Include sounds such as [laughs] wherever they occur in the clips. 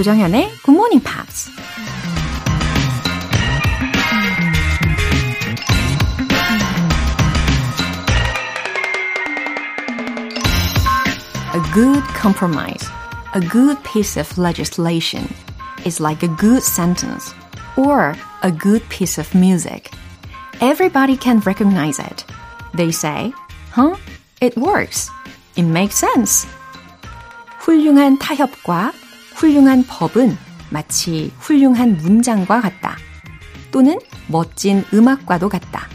조정현의 Good Morning Pops. A good compromise, a good piece of legislation is like a good sentence or a good piece of music. Everybody can recognize it. They say, huh? It works. It makes sense. 훌륭한 타협과 훌륭한 법은 마치 훌륭한 문장과 같다. 또는 멋진 음악과도 같다.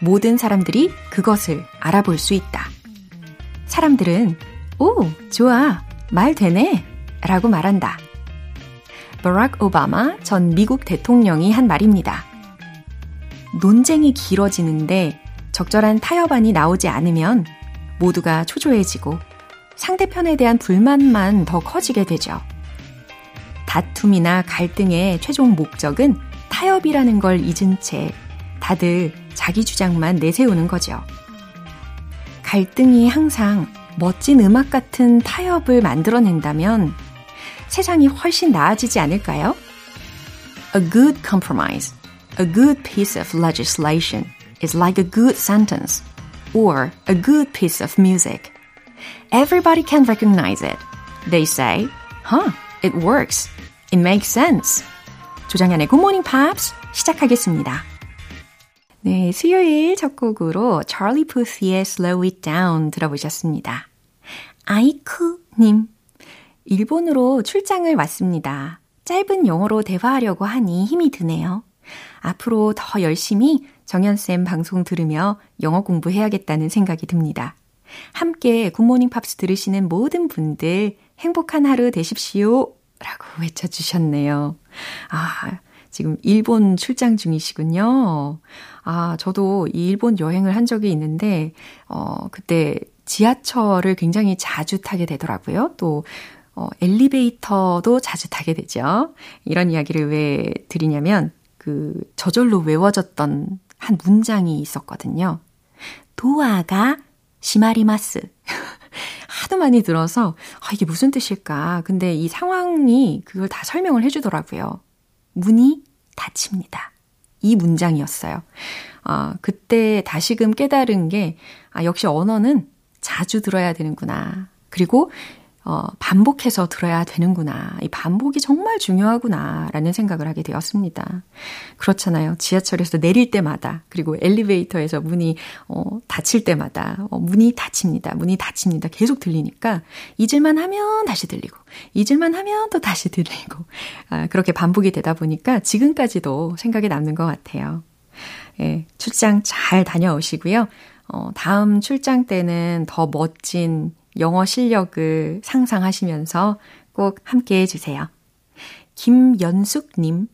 모든 사람들이 그것을 알아볼 수 있다. 사람들은, 오, 좋아, 말 되네, 라고 말한다. 버락 오바마 전 미국 대통령이 한 말입니다. 논쟁이 길어지는데 적절한 타협안이 나오지 않으면 모두가 초조해지고 상대편에 대한 불만만 더 커지게 되죠. 다툼이나 갈등의 최종 목적은 타협이라는 걸 잊은 채 다들 자기 주장만 내세우는 거죠. 갈등이 항상 멋진 음악 같은 타협을 만들어낸다면 세상이 훨씬 나아지지 않을까요? A good compromise, a good piece of legislation is like a good sentence or a good piece of music. Everybody can recognize it. They say, huh, it works. It makes sense. 조장현의 Good Morning Pops 시작하겠습니다. 네, 수요일 첫 곡으로 찰리 푸스의 Slow It Down 들어보셨습니다. 아이쿠님, 일본으로 출장을 왔습니다. 짧은 영어로 대화하려고 하니 힘이 드네요. 앞으로 더 열심히 정연쌤 방송 들으며 영어 공부해야겠다는 생각이 듭니다. 함께 굿모닝 팝스 들으시는 모든 분들 행복한 하루 되십시오. 라고 외쳐주셨네요. 아, 지금 일본 출장 중이시군요. 아, 저도 이 일본 여행을 한 적이 있는데, 어, 그때 지하철을 굉장히 자주 타게 되더라고요. 또, 어, 엘리베이터도 자주 타게 되죠. 이런 이야기를 왜 드리냐면, 그, 저절로 외워졌던 한 문장이 있었거든요. 도아가 시마리마스. [laughs] 하도 많이 들어서, 아, 이게 무슨 뜻일까. 근데 이 상황이 그걸 다 설명을 해주더라고요. 문이 닫힙니다. 이 문장이었어요. 아, 그때 다시금 깨달은 게, 아, 역시 언어는 자주 들어야 되는구나. 그리고 어, 반복해서 들어야 되는구나. 이 반복이 정말 중요하구나. 라는 생각을 하게 되었습니다. 그렇잖아요. 지하철에서 내릴 때마다, 그리고 엘리베이터에서 문이, 어, 닫힐 때마다, 어, 문이 닫힙니다. 문이 닫힙니다. 계속 들리니까, 잊을만 하면 다시 들리고, 잊을만 하면 또 다시 들리고, 아, 그렇게 반복이 되다 보니까 지금까지도 생각에 남는 것 같아요. 예, 출장 잘 다녀오시고요. 어, 다음 출장 때는 더 멋진 영어 실력을 상상하시면서 꼭 함께 해주세요. 김연숙님,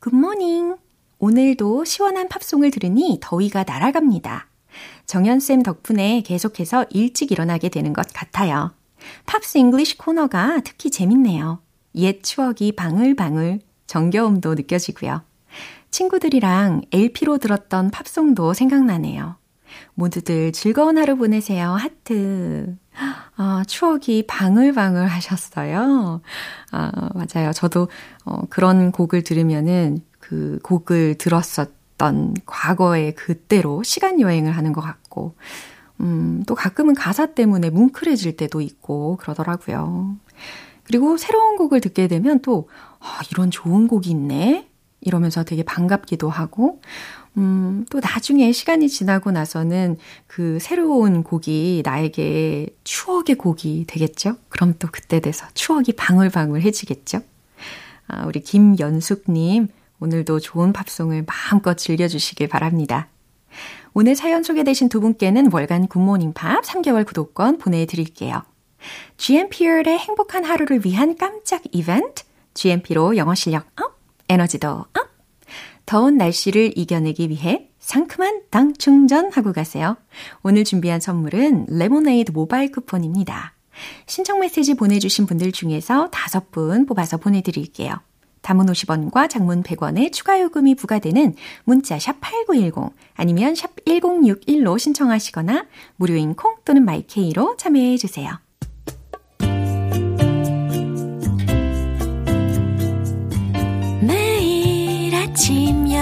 굿모닝. 오늘도 시원한 팝송을 들으니 더위가 날아갑니다. 정연쌤 덕분에 계속해서 일찍 일어나게 되는 것 같아요. Pops English 코너가 특히 재밌네요. 옛 추억이 방울방울, 정겨움도 느껴지고요. 친구들이랑 LP로 들었던 팝송도 생각나네요. 모두들 즐거운 하루 보내세요. 하트. 아, 추억이 방울방울 하셨어요. 아, 맞아요. 저도 어, 그런 곡을 들으면은 그 곡을 들었었던 과거의 그때로 시간 여행을 하는 것 같고, 음, 또 가끔은 가사 때문에 뭉클해질 때도 있고 그러더라고요. 그리고 새로운 곡을 듣게 되면 또, 아, 이런 좋은 곡이 있네? 이러면서 되게 반갑기도 하고, 음, 또 나중에 시간이 지나고 나서는 그 새로운 곡이 나에게 추억의 곡이 되겠죠? 그럼 또 그때 돼서 추억이 방울방울해지겠죠? 아, 우리 김연숙님, 오늘도 좋은 팝송을 마음껏 즐겨주시길 바랍니다. 오늘 사연 소개되신 두 분께는 월간 굿모닝 팝 3개월 구독권 보내드릴게요. GMP의 행복한 하루를 위한 깜짝 이벤트, GMP로 영어 실력 up, 에너지도 up! 더운 날씨를 이겨내기 위해 상큼한 당 충전하고 가세요. 오늘 준비한 선물은 레모네이드 모바일 쿠폰입니다. 신청 메시지 보내주신 분들 중에서 다섯 분 뽑아서 보내드릴게요. 단문 50원과 장문 100원의 추가 요금이 부과되는 문자 샵 8910 아니면 샵 1061로 신청하시거나 무료인 콩 또는 마이케이로 참여해 주세요.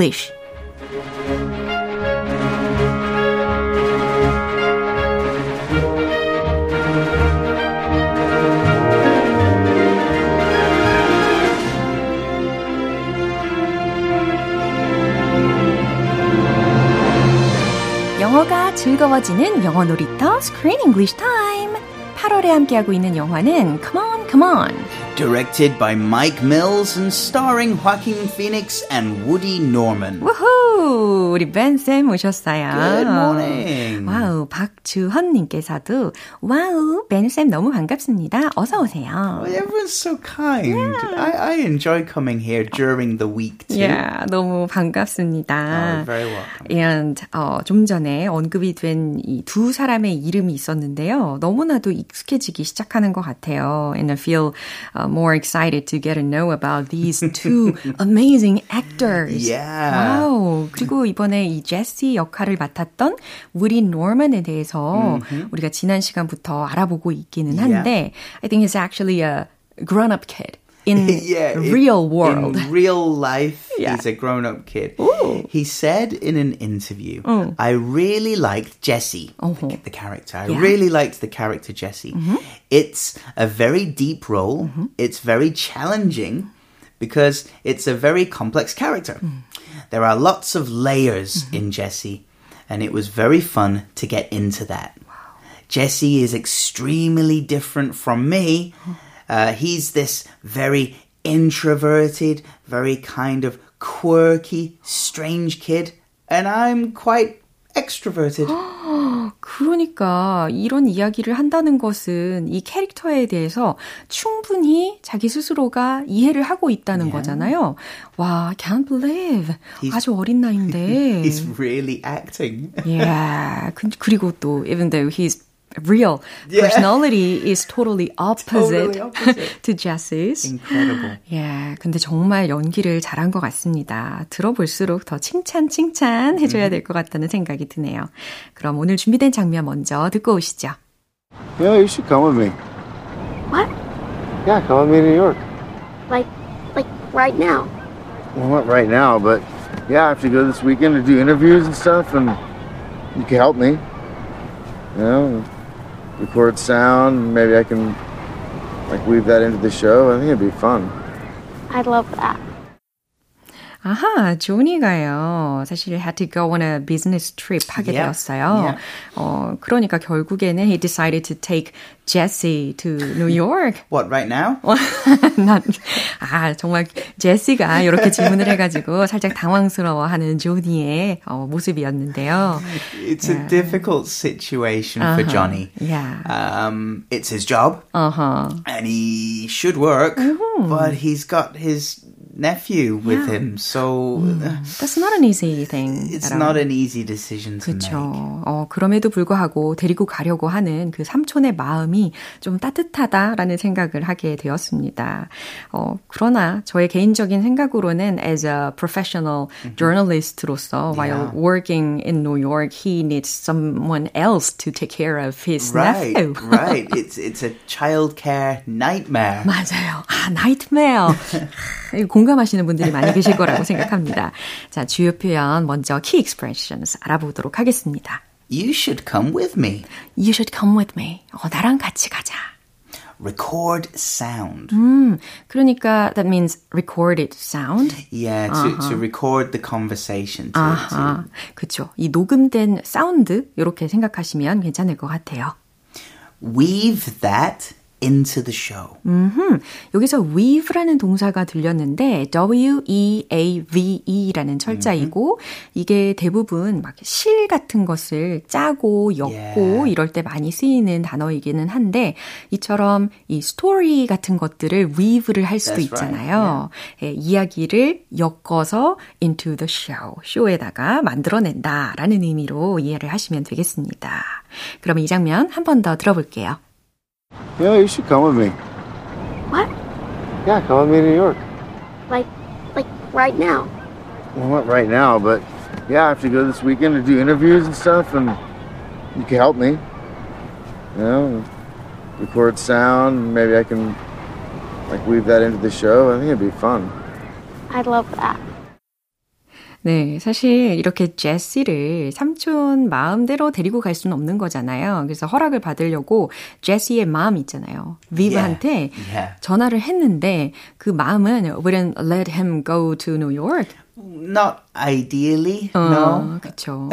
English. 영어가 즐거워지는 영어 놀이터 Screen English Time. 8월에 함께하고 있는 영화는 Come On, Come On. Directed by Mike Mills and starring Joaquin Phoenix and Woody Norman. 우후! 우리 벤쌤 오셨어요. Good morning. 와우, 박주헌님께서도 와우, 벤쌤 너무 반갑습니다. 어서 오세요. Oh, everyone's so kind. I, I enjoy coming here during the week too. Yeah, 너무 반갑습니다. Oh, very welcome. And 어, 좀 전에 언급이 된 이 두 사람의 이름이 있었는데요. 너무나도 익숙해지기 시작하는 것 같아요. And I feel uh, more excited to get to know about these two [laughs] amazing actors. Yeah. 와우. 그리고 이번에 이 제시 역할을 맡았던 우리 노먼에 대해서 우리가 지난 시간부터 알아보고 있기는 한데 I think he's actually a grown-up kid. In [laughs] yeah, in- real world. In real life, [laughs] Yeah. he's a grown-up kid. Ooh. He said in an interview, mm. "I really liked Jesse, Uh-huh. the character. I Yeah. really liked the character Jesse. Mm-hmm. It's a very deep role. Mm-hmm. It's very challenging because it's a very complex character. Mm. There are lots of layers mm-hmm. in Jesse, and it was very fun to get into that." Jesse is extremely different from me. Uh, he's this very introverted, very kind of quirky, strange kid, and I'm quite extroverted. 그러니까 이런 이야기를 한다는 것은 이 캐릭터에 대해서 충분히 자기 스스로가 이해를 하고 있다는 거잖아요. 와, can't believe. He's- 아주 어린 나이인데. He's really acting. yeah. 그- 그리고 또 even though his real Yeah. personality is totally opposite, Totally opposite. to Jesse's. Incredible. 예, 근데 정말 연기를 잘한 것 같습니다. 들어볼수록 더 칭찬, 칭찬 해줘야 될 것 같다는 생각이 드네요. 그럼 오늘 준비된 장면 먼저 듣고 오시죠. Yeah, you should come with me. What? Yeah, come with me to New York. Like, like right now? Well, not right now, but yeah, I have to go this weekend to do interviews and stuff, and you can help me. You know, record sound. Maybe I can like weave that into the show. I think it'd be fun. I'd love that. 아하, 조니가요. 사실 had to go on a business trip 하게 Yeah. 되었어요. Yeah. 어, 그러니까 결국에는 he decided to take Jesse to New York. What, right now? 난, 아, 정말 제시가 이렇게 질문을 해가지고 살짝 당황스러워하는 조니의 어, 모습이었는데요. It's a difficult situation for Johnny. Yeah. Um, it's his job, 어허. and he should work, but he's got his nephew with him, so uh, That's not an easy thing. it's not an easy decision to make. 그렇죠. 어, 그럼에도 불구하고 데리고 가려고 하는 그 삼촌의 마음이 좀 따뜻하다라는 생각을 하게 되었습니다. 어, 그러나 저의 개인적인 생각으로는 as a professional journalist로서 while Yeah. working in New York, he needs someone else to take care of his Right, nephew. right. It's it's a childcare nightmare. 맞아요. 아, nightmare. 이거 공감하시는 분들이 많이 계실 거라고 생각합니다. 자, 주요 표현 먼저 key expressions 알아보도록 하겠습니다. You should come with me. You should come with me. 어, 나랑 같이 가자. Record sound. 음, 그러니까 that means recorded sound. Yeah, to, to record the conversation. To, 아하, 그쵸. 이 녹음된 사운드 이렇게 생각하시면 괜찮을 것 같아요. to weave that into the show. 음, 여기서 weave라는 동사가 들렸는데 W-E-A-V-E라는 철자이고 이게 대부분 막 실 같은 것을 짜고 엮고 Yeah. 이럴 때 많이 쓰이는 단어이기는 한데 이처럼 이 스토리 같은 것들을 weave를 할 수도 That's right. 있잖아요. 예, 이야기를 엮어서 into the show, 쇼에다가 만들어낸다라는 의미로 이해를 하시면 되겠습니다. 그럼 이 장면 한 번 더 들어볼게요. Yeah, you should come with me. What? Yeah, come with me to New York. Like, like right now? Well, not right now, but yeah, I have to go this weekend to do interviews and stuff, and you can help me. You know, record sound. Maybe I can like weave that into the show. I think it'd be fun. I'd love that. 네, 사실 이렇게 제시를 삼촌 마음대로 데리고 갈 수는 없는 거잖아요. 그래서 허락을 받으려고 제시의 마음 있잖아요. 비브한테 Yeah. 전화를 했는데 그 마음은 wouldn't let him go to New York. Not ideally, 어, no. 그쵸.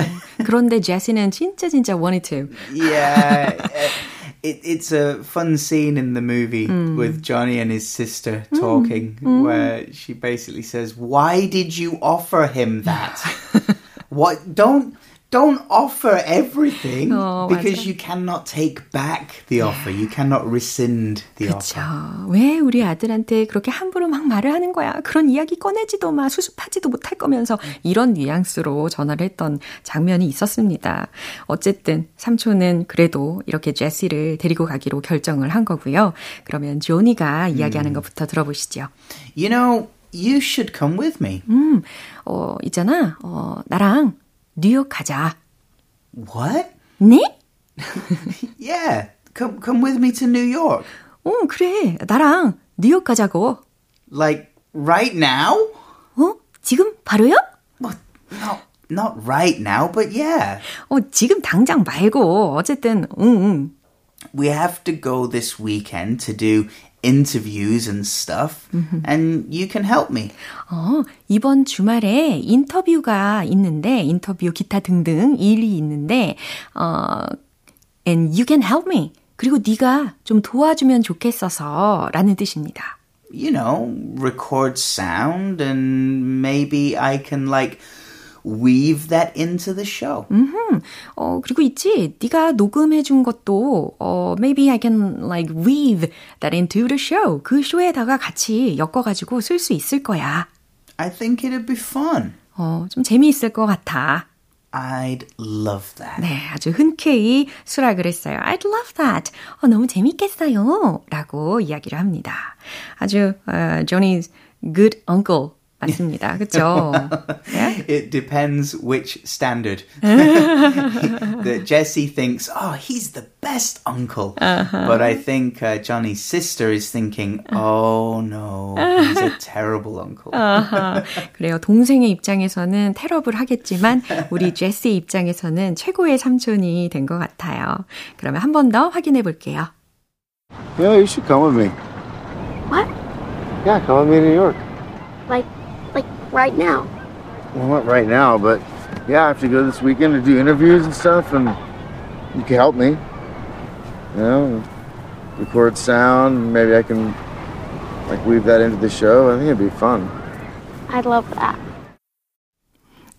그런데 제시는 진짜 진짜 wanted to. Yeah. [laughs] It, it's a fun scene in the movie hmm. with Johnny and his sister talking, hmm. Hmm. where she basically says, "Why did you offer him that? [laughs] what? Don't don't offer everything Oh, because 맞아. you cannot take back the offer. You cannot rescind the 그쵸. offer." 왜 우리 아들한테 그렇게 함부로 막 말을 하는 거야? 그런 이야기 꺼내지도 마, 수습하지도 못할 거면서 이런 뉘앙스로 전화를 했던 장면이 있었습니다. 어쨌든 삼촌은 그래도 이렇게 제시를 데리고 가기로 결정을 한 거고요. 그러면 조니가 이야기하는 것부터 들어보시죠. You know, you should come with me. 음, 어, 있잖아. 어, 나랑 뉴욕 가자. What? 네? [laughs] Yeah, come come with me to New York. 어, 그래. 나랑 뉴욕 가자고. Like right now? 어? 지금 바로요? Well, not not right now, but yeah. 어, 지금 당장 말고. 어쨌든, 응, 응. We have to go this weekend to do interviews and stuff, and you can help me. 어, 이번 주말에 인터뷰가 있는데, 인터뷰 기타 등등 일이 있는데, 어, and you can help me. 그리고 네가 좀 도와주면 좋겠어서 라는 뜻입니다. You know, record sound, and maybe I can like weave that into the show. 음, 어, 그리고 있지, 네가 녹음해 준 것도, 어, maybe I can like weave that into the show. 그 쇼에다가 같이 엮어 가지고 쓸 수 있을 거야. I think it'd be fun. 어, 좀 재미있을 것 같아. I'd love that. 네, 아주 흔쾌히 수락을 했어요. I'd love that. 어, 너무 재밌겠어요. 라고 이야기를 합니다. 아주, 어, Johnny's good uncle 맞습니다. 네? It depends which standard. that Jesse thinks, oh, he's the best uncle. But I think uh, Johnny's sister is thinking, oh no, he's a terrible uncle. 아하, 그래요. 동생의 입장에서는 테러블 하겠지만 우리 제시 입장에서는 최고의 삼촌이 된 것 같아요. 그러면 한 번 더 확인해 볼게요. Yeah, you should come with me. What? Yeah, come with me to New York. Like right now? Well, not right now, but yeah, I have to go this weekend to do interviews and stuff, and you can help me. You know, record sound. Maybe I can like weave that into the show. I think it'd be fun. I'd love that.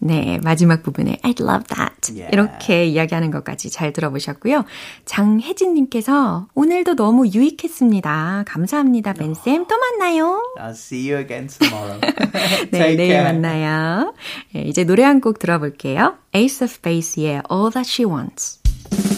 네, 마지막 부분에 I'd love that. Yeah. 이렇게 이야기하는 것까지 잘 들어보셨고요. 장혜진 님께서 오늘도 너무 유익했습니다. 감사합니다, 벤쌤. 또 만나요. I'll see you again tomorrow. [laughs] 네, [laughs] 내일 care. 만나요. 네, 이제 노래 한 곡 들어볼게요. Ace of Base의 All That She Wants.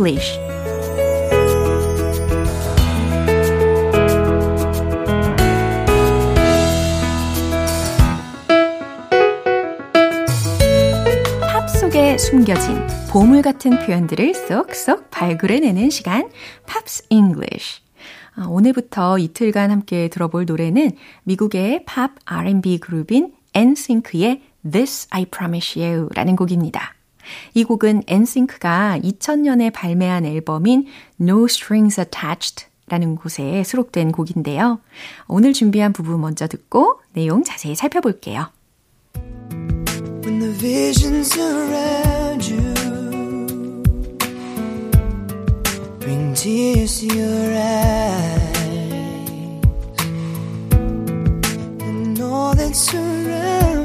Pops English. 속에 숨겨진 보물 같은 표현들을 쏙쏙 발굴해내는 시간, Pops English. 아, 오늘부터 이틀간 함께 들어볼 노래는 미국의 팝 R&B 그룹인 NSYNC의 This I Promise You 라는 곡입니다. 이 곡은 NSYNC가 2000년에 발매한 앨범인 No Strings Attached 라는 곳에 수록된 곡인데요. 오늘 준비한 부분 먼저 듣고 내용 자세히 살펴볼게요. When the visions around you bring tears to your eyes and all that surround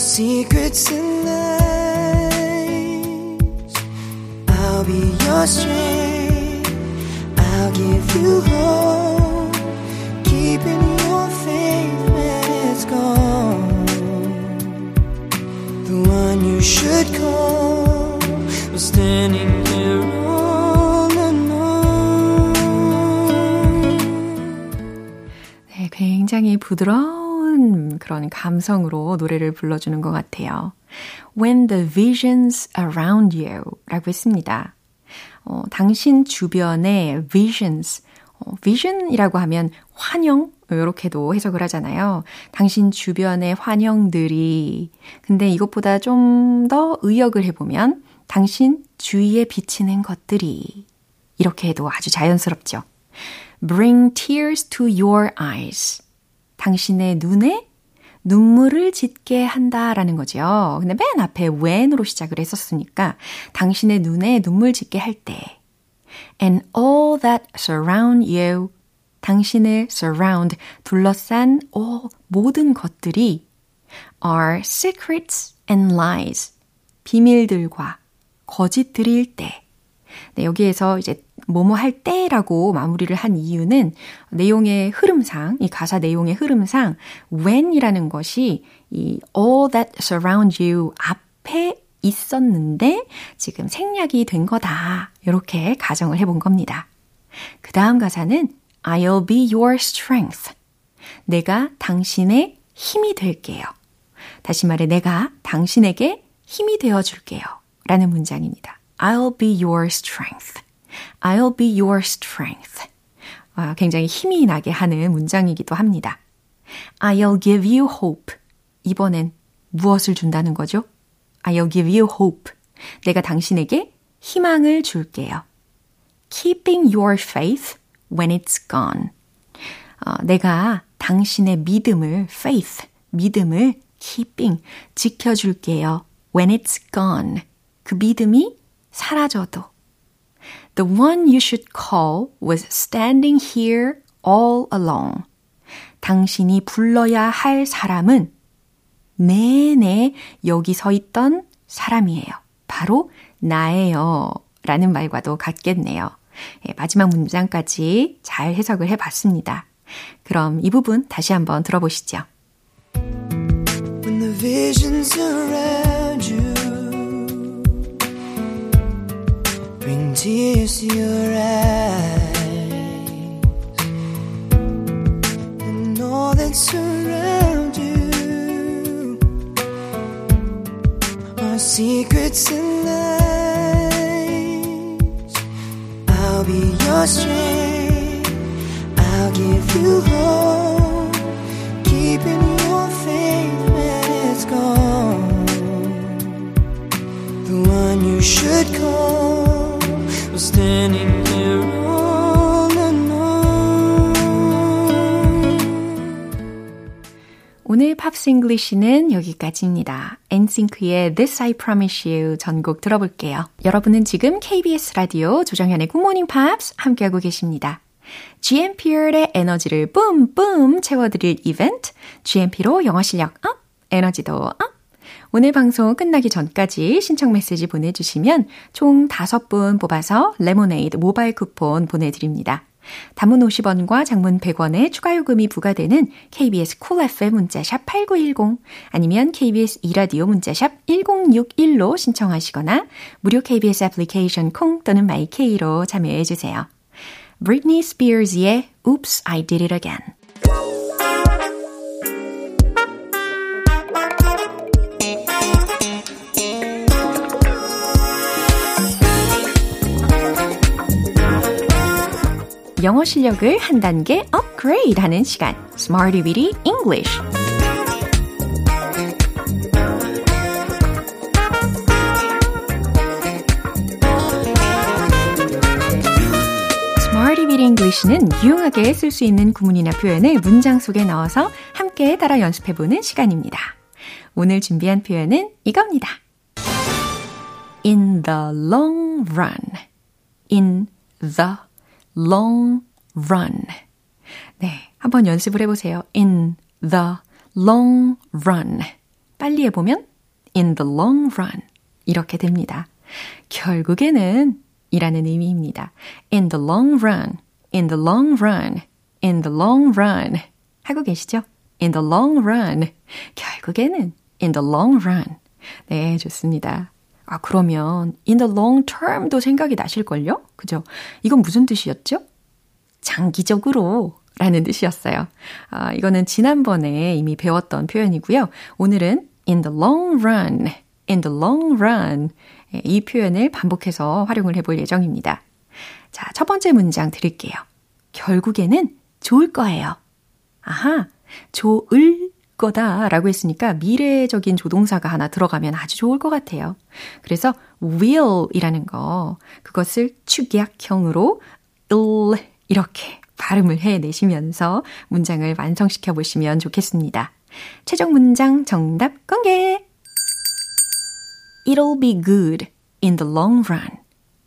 and lies. I'll be your strength. I'll give you hope, keeping your faith when it's gone. The one you should call was standing here all alone. 네, 굉장히 부드러운 그런 감성으로 노래를 불러주는 것 같아요. When the visions around you 라고 했습니다. 어, 당신 주변의 visions, 어, vision이라고 하면 환영, 이렇게도 해석을 하잖아요. 당신 주변의 환영들이. 근데 이것보다 좀 더 의역을 해보면 당신 주위에 비치는 것들이. 이렇게 해도 아주 자연스럽죠. Bring tears to your eyes. 당신의 눈에 눈물을 짓게 한다라는 거죠. 근데 맨 앞에 when으로 시작을 했었으니까 당신의 눈에 눈물 짓게 할 때. And all that surround you. 당신을 surround, 둘러싼 all, 모든 것들이 are secrets and lies. 비밀들과 거짓들일 때. 네, 여기에서 이제 뭐뭐 할 때라고 마무리를 한 이유는 내용의 흐름상, 이 가사 내용의 흐름상 when이라는 것이 이 all that surround you 앞에 있었는데 지금 생략이 된 거다. 이렇게 가정을 해본 겁니다. 그 다음 가사는 I'll be your strength. 내가 당신의 힘이 될게요. 다시 말해 내가 당신에게 힘이 되어 줄게요. 라는 문장입니다. I'll be your strength. I'll be your strength. 아, 굉장히 힘이 나게 하는 문장이기도 합니다. I'll give you hope. 이번엔 무엇을 준다는 거죠? I'll give you hope. 내가 당신에게 희망을 줄게요. Keeping your faith when it's gone. 어, 내가 당신의 믿음을, faith, 믿음을 keeping, 지켜줄게요. When it's gone. 그 믿음이 사라져도. The one you should call was standing here all along. 당신이 불러야 할 사람은 내내 여기 서 있던 사람이에요. 바로 나예요. 라는 말과도 같겠네요. 예, 마지막 문장까지 잘 해석을 해 봤습니다. 그럼 이 부분 다시 한번 들어보시죠. When the visions around tears your eyes and all that surround you are secrets and lies. I'll be your strength. I'll give you hope, keeping your faith when it's gone. The one you should call standing here all alone. 오늘 팝스 잉글리시는 여기까지입니다. 엔싱크의 This I Promise You 전곡 들어볼게요. 여러분은 지금 KBS 라디오 조정현의 Morning Pops 함께하고 계십니다. GMP의 에너지를 뿜뿜 채워드릴 이벤트 GMP로 영어 실력 up, 에너지도 up. 오늘 방송 끝나기 전까지 신청 메시지 보내주시면 총 5분 뽑아서 레모네이드 모바일 쿠폰 보내드립니다. 단문 50원과 장문 100원의 추가 요금이 부과되는 KBS Cool FM 문자샵 8910 아니면 KBS 이라디오 문자샵 1061로 신청하시거나 무료 KBS 애플리케이션 콩 또는 마이케이로 참여해 주세요. Britney Spears의 Oops, I Did It Again. 영어 실력을 한 단계 업그레이드 하는 시간 Smarty Weedy English English는 유용하게 쓸 수 있는 구문이나 표현을 문장 속에 넣어서 함께 따라 연습해보는 시간입니다. 오늘 준비한 표현은 이겁니다. In the long run. In the long run. 네, 한번 연습을 해보세요. In the long run. 빨리 해보면 in the long run. 이렇게 됩니다. 결국에는 이라는 의미입니다. In the long run, in the long run, in the long run. 하고 계시죠? In the long run. 결국에는 in the long run. 네, 좋습니다. 아, 그러면 in the long term도 생각이 나실걸요? 그죠? 이건 무슨 뜻이었죠? 장기적으로 라는 뜻이었어요. 아, 이거는 지난번에 이미 배웠던 표현이고요. 오늘은 in the long run, in the long run. 이 표현을 반복해서 활용을 해볼 예정입니다. 자, 첫 번째 문장 드릴게요. 결국에는 좋을 거예요. 아하, 좋을 거다 라고 했으니까 미래적인 조동사가 하나 들어가면 아주 좋을 것 같아요. 그래서 will 이라는 거, 그것을 축약형으로 will 이렇게 발음을 해내시면서 문장을 완성시켜 보시면 좋겠습니다. 최종 문장 정답 공개! It'll be good in the long run.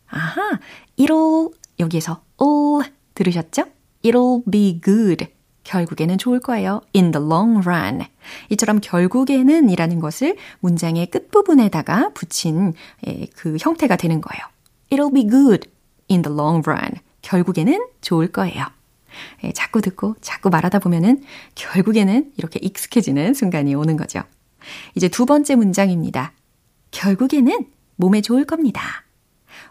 아하, it'll 여기에서 ll 들으셨죠? It'll be good. 결국에는 좋을 거예요. In the long run. 이처럼 결국에는 이라는 것을 문장의 끝부분에다가 붙인 그 형태가 되는 거예요. It'll be good in the long run. 결국에는 좋을 거예요. 예, 자꾸 듣고 자꾸 말하다 보면은 결국에는 이렇게 익숙해지는 순간이 오는 거죠. 이제 두 번째 문장입니다. 결국에는 몸에 좋을 겁니다.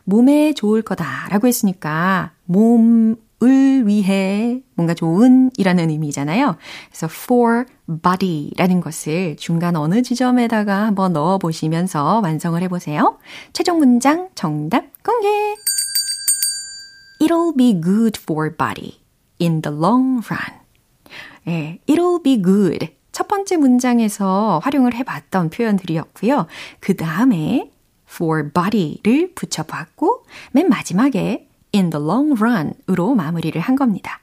몸에 좋을 거다 라고 했으니까 몸 을 위해 뭔가 좋은 이라는 의미잖아요. 그래서 for body라는 것을 중간 어느 지점에다가 한번 넣어 보시면서 완성을 해 보세요. 최종 문장 정답 공개! It'll be good for body in the long run. 예, it'll be good. 첫 번째 문장에서 활용을 해 봤던 표현들이었고요. 그 다음에 for body를 붙여봤고 맨 마지막에 in the long run으로 마무리를 한 겁니다.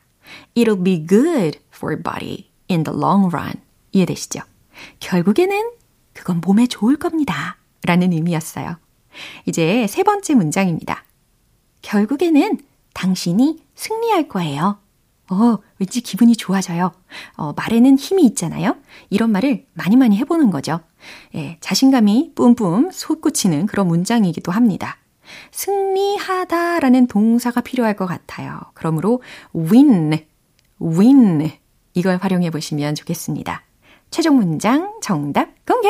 It'll be good for body in the long run. 이해되시죠? 결국에는 그건 몸에 좋을 겁니다. 라는 의미였어요. 이제 세 번째 문장입니다. 결국에는 당신이 승리할 거예요. 어, 왠지 기분이 좋아져요. 어, 말에는 힘이 있잖아요. 이런 말을 많이 많이 해보는 거죠. 예, 자신감이 뿜뿜 솟구치는 그런 문장이기도 합니다. 승리하다 라는 동사가 필요할 것 같아요. 그러므로 win, win 이걸 활용해 보시면 좋겠습니다. 최종 문장 정답 공개!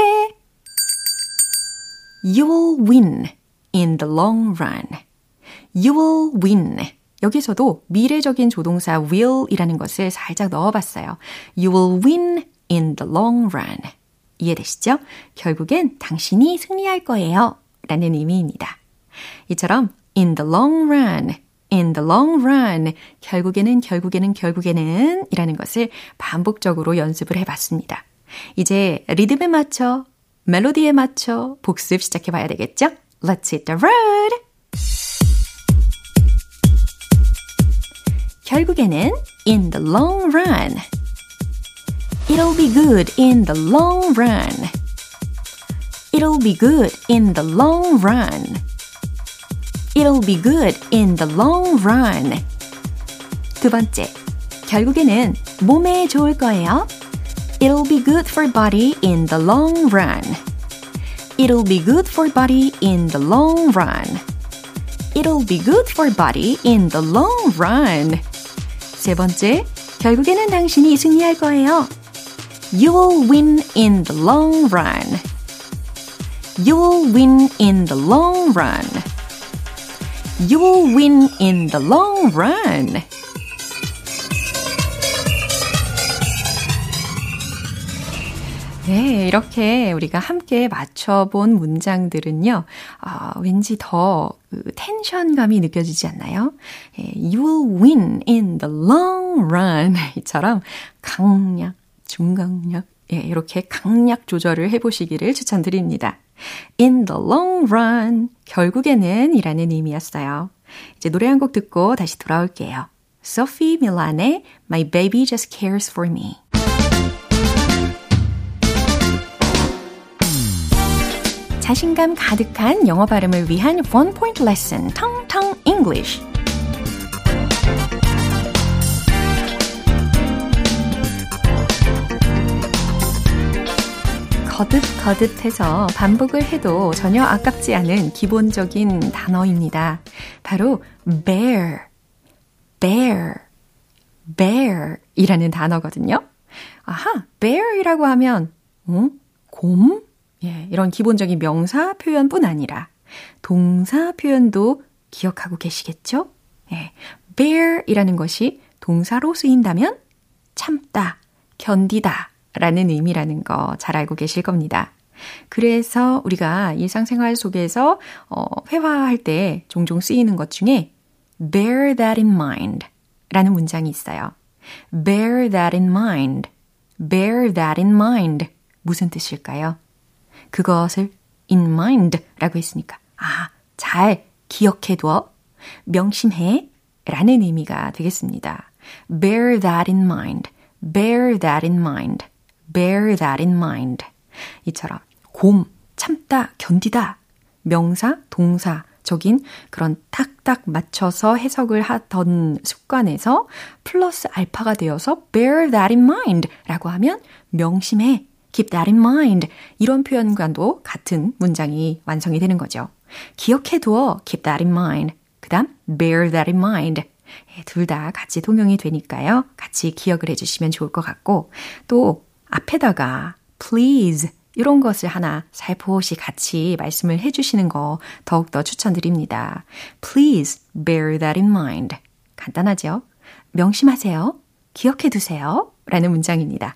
You will win in the long run. You will win. 여기서도 미래적인 조동사 will이라는 것을 살짝 넣어봤어요. You will win in the long run. 이해되시죠? 결국엔 당신이 승리할 거예요. 라는 의미입니다. 이처럼 in the long run, in the long run, 결국에는 결국에는 결국에는 이라는 것을 반복적으로 연습을 해봤습니다. 이제 리듬에 맞춰, 멜로디에 맞춰 복습 시작해봐야 되겠죠? Let's hit the road! 결국에는 in the long run. It'll be good in the long run. It'll be good in the long run. It'll be good in the long run. 두 번째, 결국에는 몸에 좋을 거예요. It'll be good for body in the long run. It'll be good for body in the long run. It'll be good for body in the long run. 세 번째, 결국에는 당신이 승리할 거예요. You will win in the long run. You will win in the long run. You will win in the long run. 네, 이렇게 우리가 함께 맞춰본 문장들은요, 어, 왠지 더 그, 텐션감이 느껴지지 않나요? 예, you will win in the long run. [laughs] 이처럼 강약, 중강약, 예, 이렇게 강약 조절을 해보시기를 추천드립니다. In the long run. 결국에는 이라는 의미였어요. 이제 노래 한 곡 듣고 다시 돌아올게요. Sophie Milan의 My Baby Just Cares For Me. 자신감 가득한 영어 발음을 위한 원 포인트 레슨 텅텅 English. 거듭거듭해서 반복을 해도 전혀 아깝지 않은 기본적인 단어입니다. 바로 bear, bear, bear 이라는 단어거든요. 아하, bear이라고 하면, 음, 곰? 예, 이런 기본적인 명사 표현뿐 아니라 동사 표현도 기억하고 계시겠죠? 예, bear이라는 것이 동사로 쓰인다면 참다, 견디다 라는 의미라는 거 잘 알고 계실 겁니다. 그래서 우리가 일상생활 속에서 어, 회화할 때 종종 쓰이는 것 중에 bear that in mind 라는 문장이 있어요. bear that in mind, bear that in mind 무슨 뜻일까요? 그것을 in mind 라고 했으니까, 아, 잘 기억해두어, 명심해 라는 의미가 되겠습니다. bear that in mind, bear that in mind, bear that in mind. 이처럼 곰, 참다, 견디다, 명사, 동사, 적인 그런 딱딱 맞춰서 해석을 하던 습관에서 플러스 알파가 되어서 bear that in mind 라고 하면 명심해, keep that in mind 이런 표현과도 같은 문장이 완성이 되는 거죠. 기억해두어 keep that in mind 그 다음 bear that in mind 둘 다 같이 통용이 되니까요. 같이 기억을 해주시면 좋을 것 같고 또 앞에다가 please 이런 것을 하나 살포시 같이 말씀을 해주시는 거 더욱더 추천드립니다. Please bear that in mind. 간단하죠? 명심하세요. 기억해 두세요. 라는 문장입니다.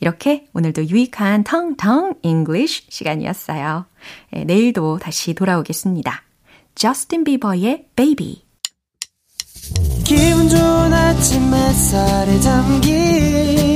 이렇게 오늘도 유익한 텅텅 English 시간이었어요. 네, 내일도 다시 돌아오겠습니다. 저스틴 비버의 Baby. 기분 좋은 아침 햇살에 잠긴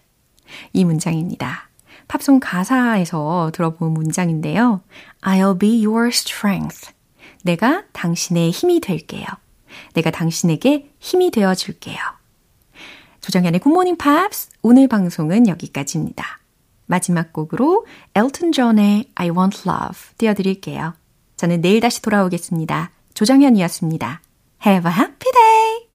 이 문장입니다. 팝송 가사에서 들어본 문장인데요. I'll be your strength. 내가 당신의 힘이 될게요. 내가 당신에게 힘이 되어 줄게요. 조정현의 굿모닝 팝스 오늘 방송은 여기까지입니다. 마지막 곡으로 엘튼 존의 I Want Love 띄워드릴게요. 저는 내일 다시 돌아오겠습니다. 조정현이었습니다. Have a happy day!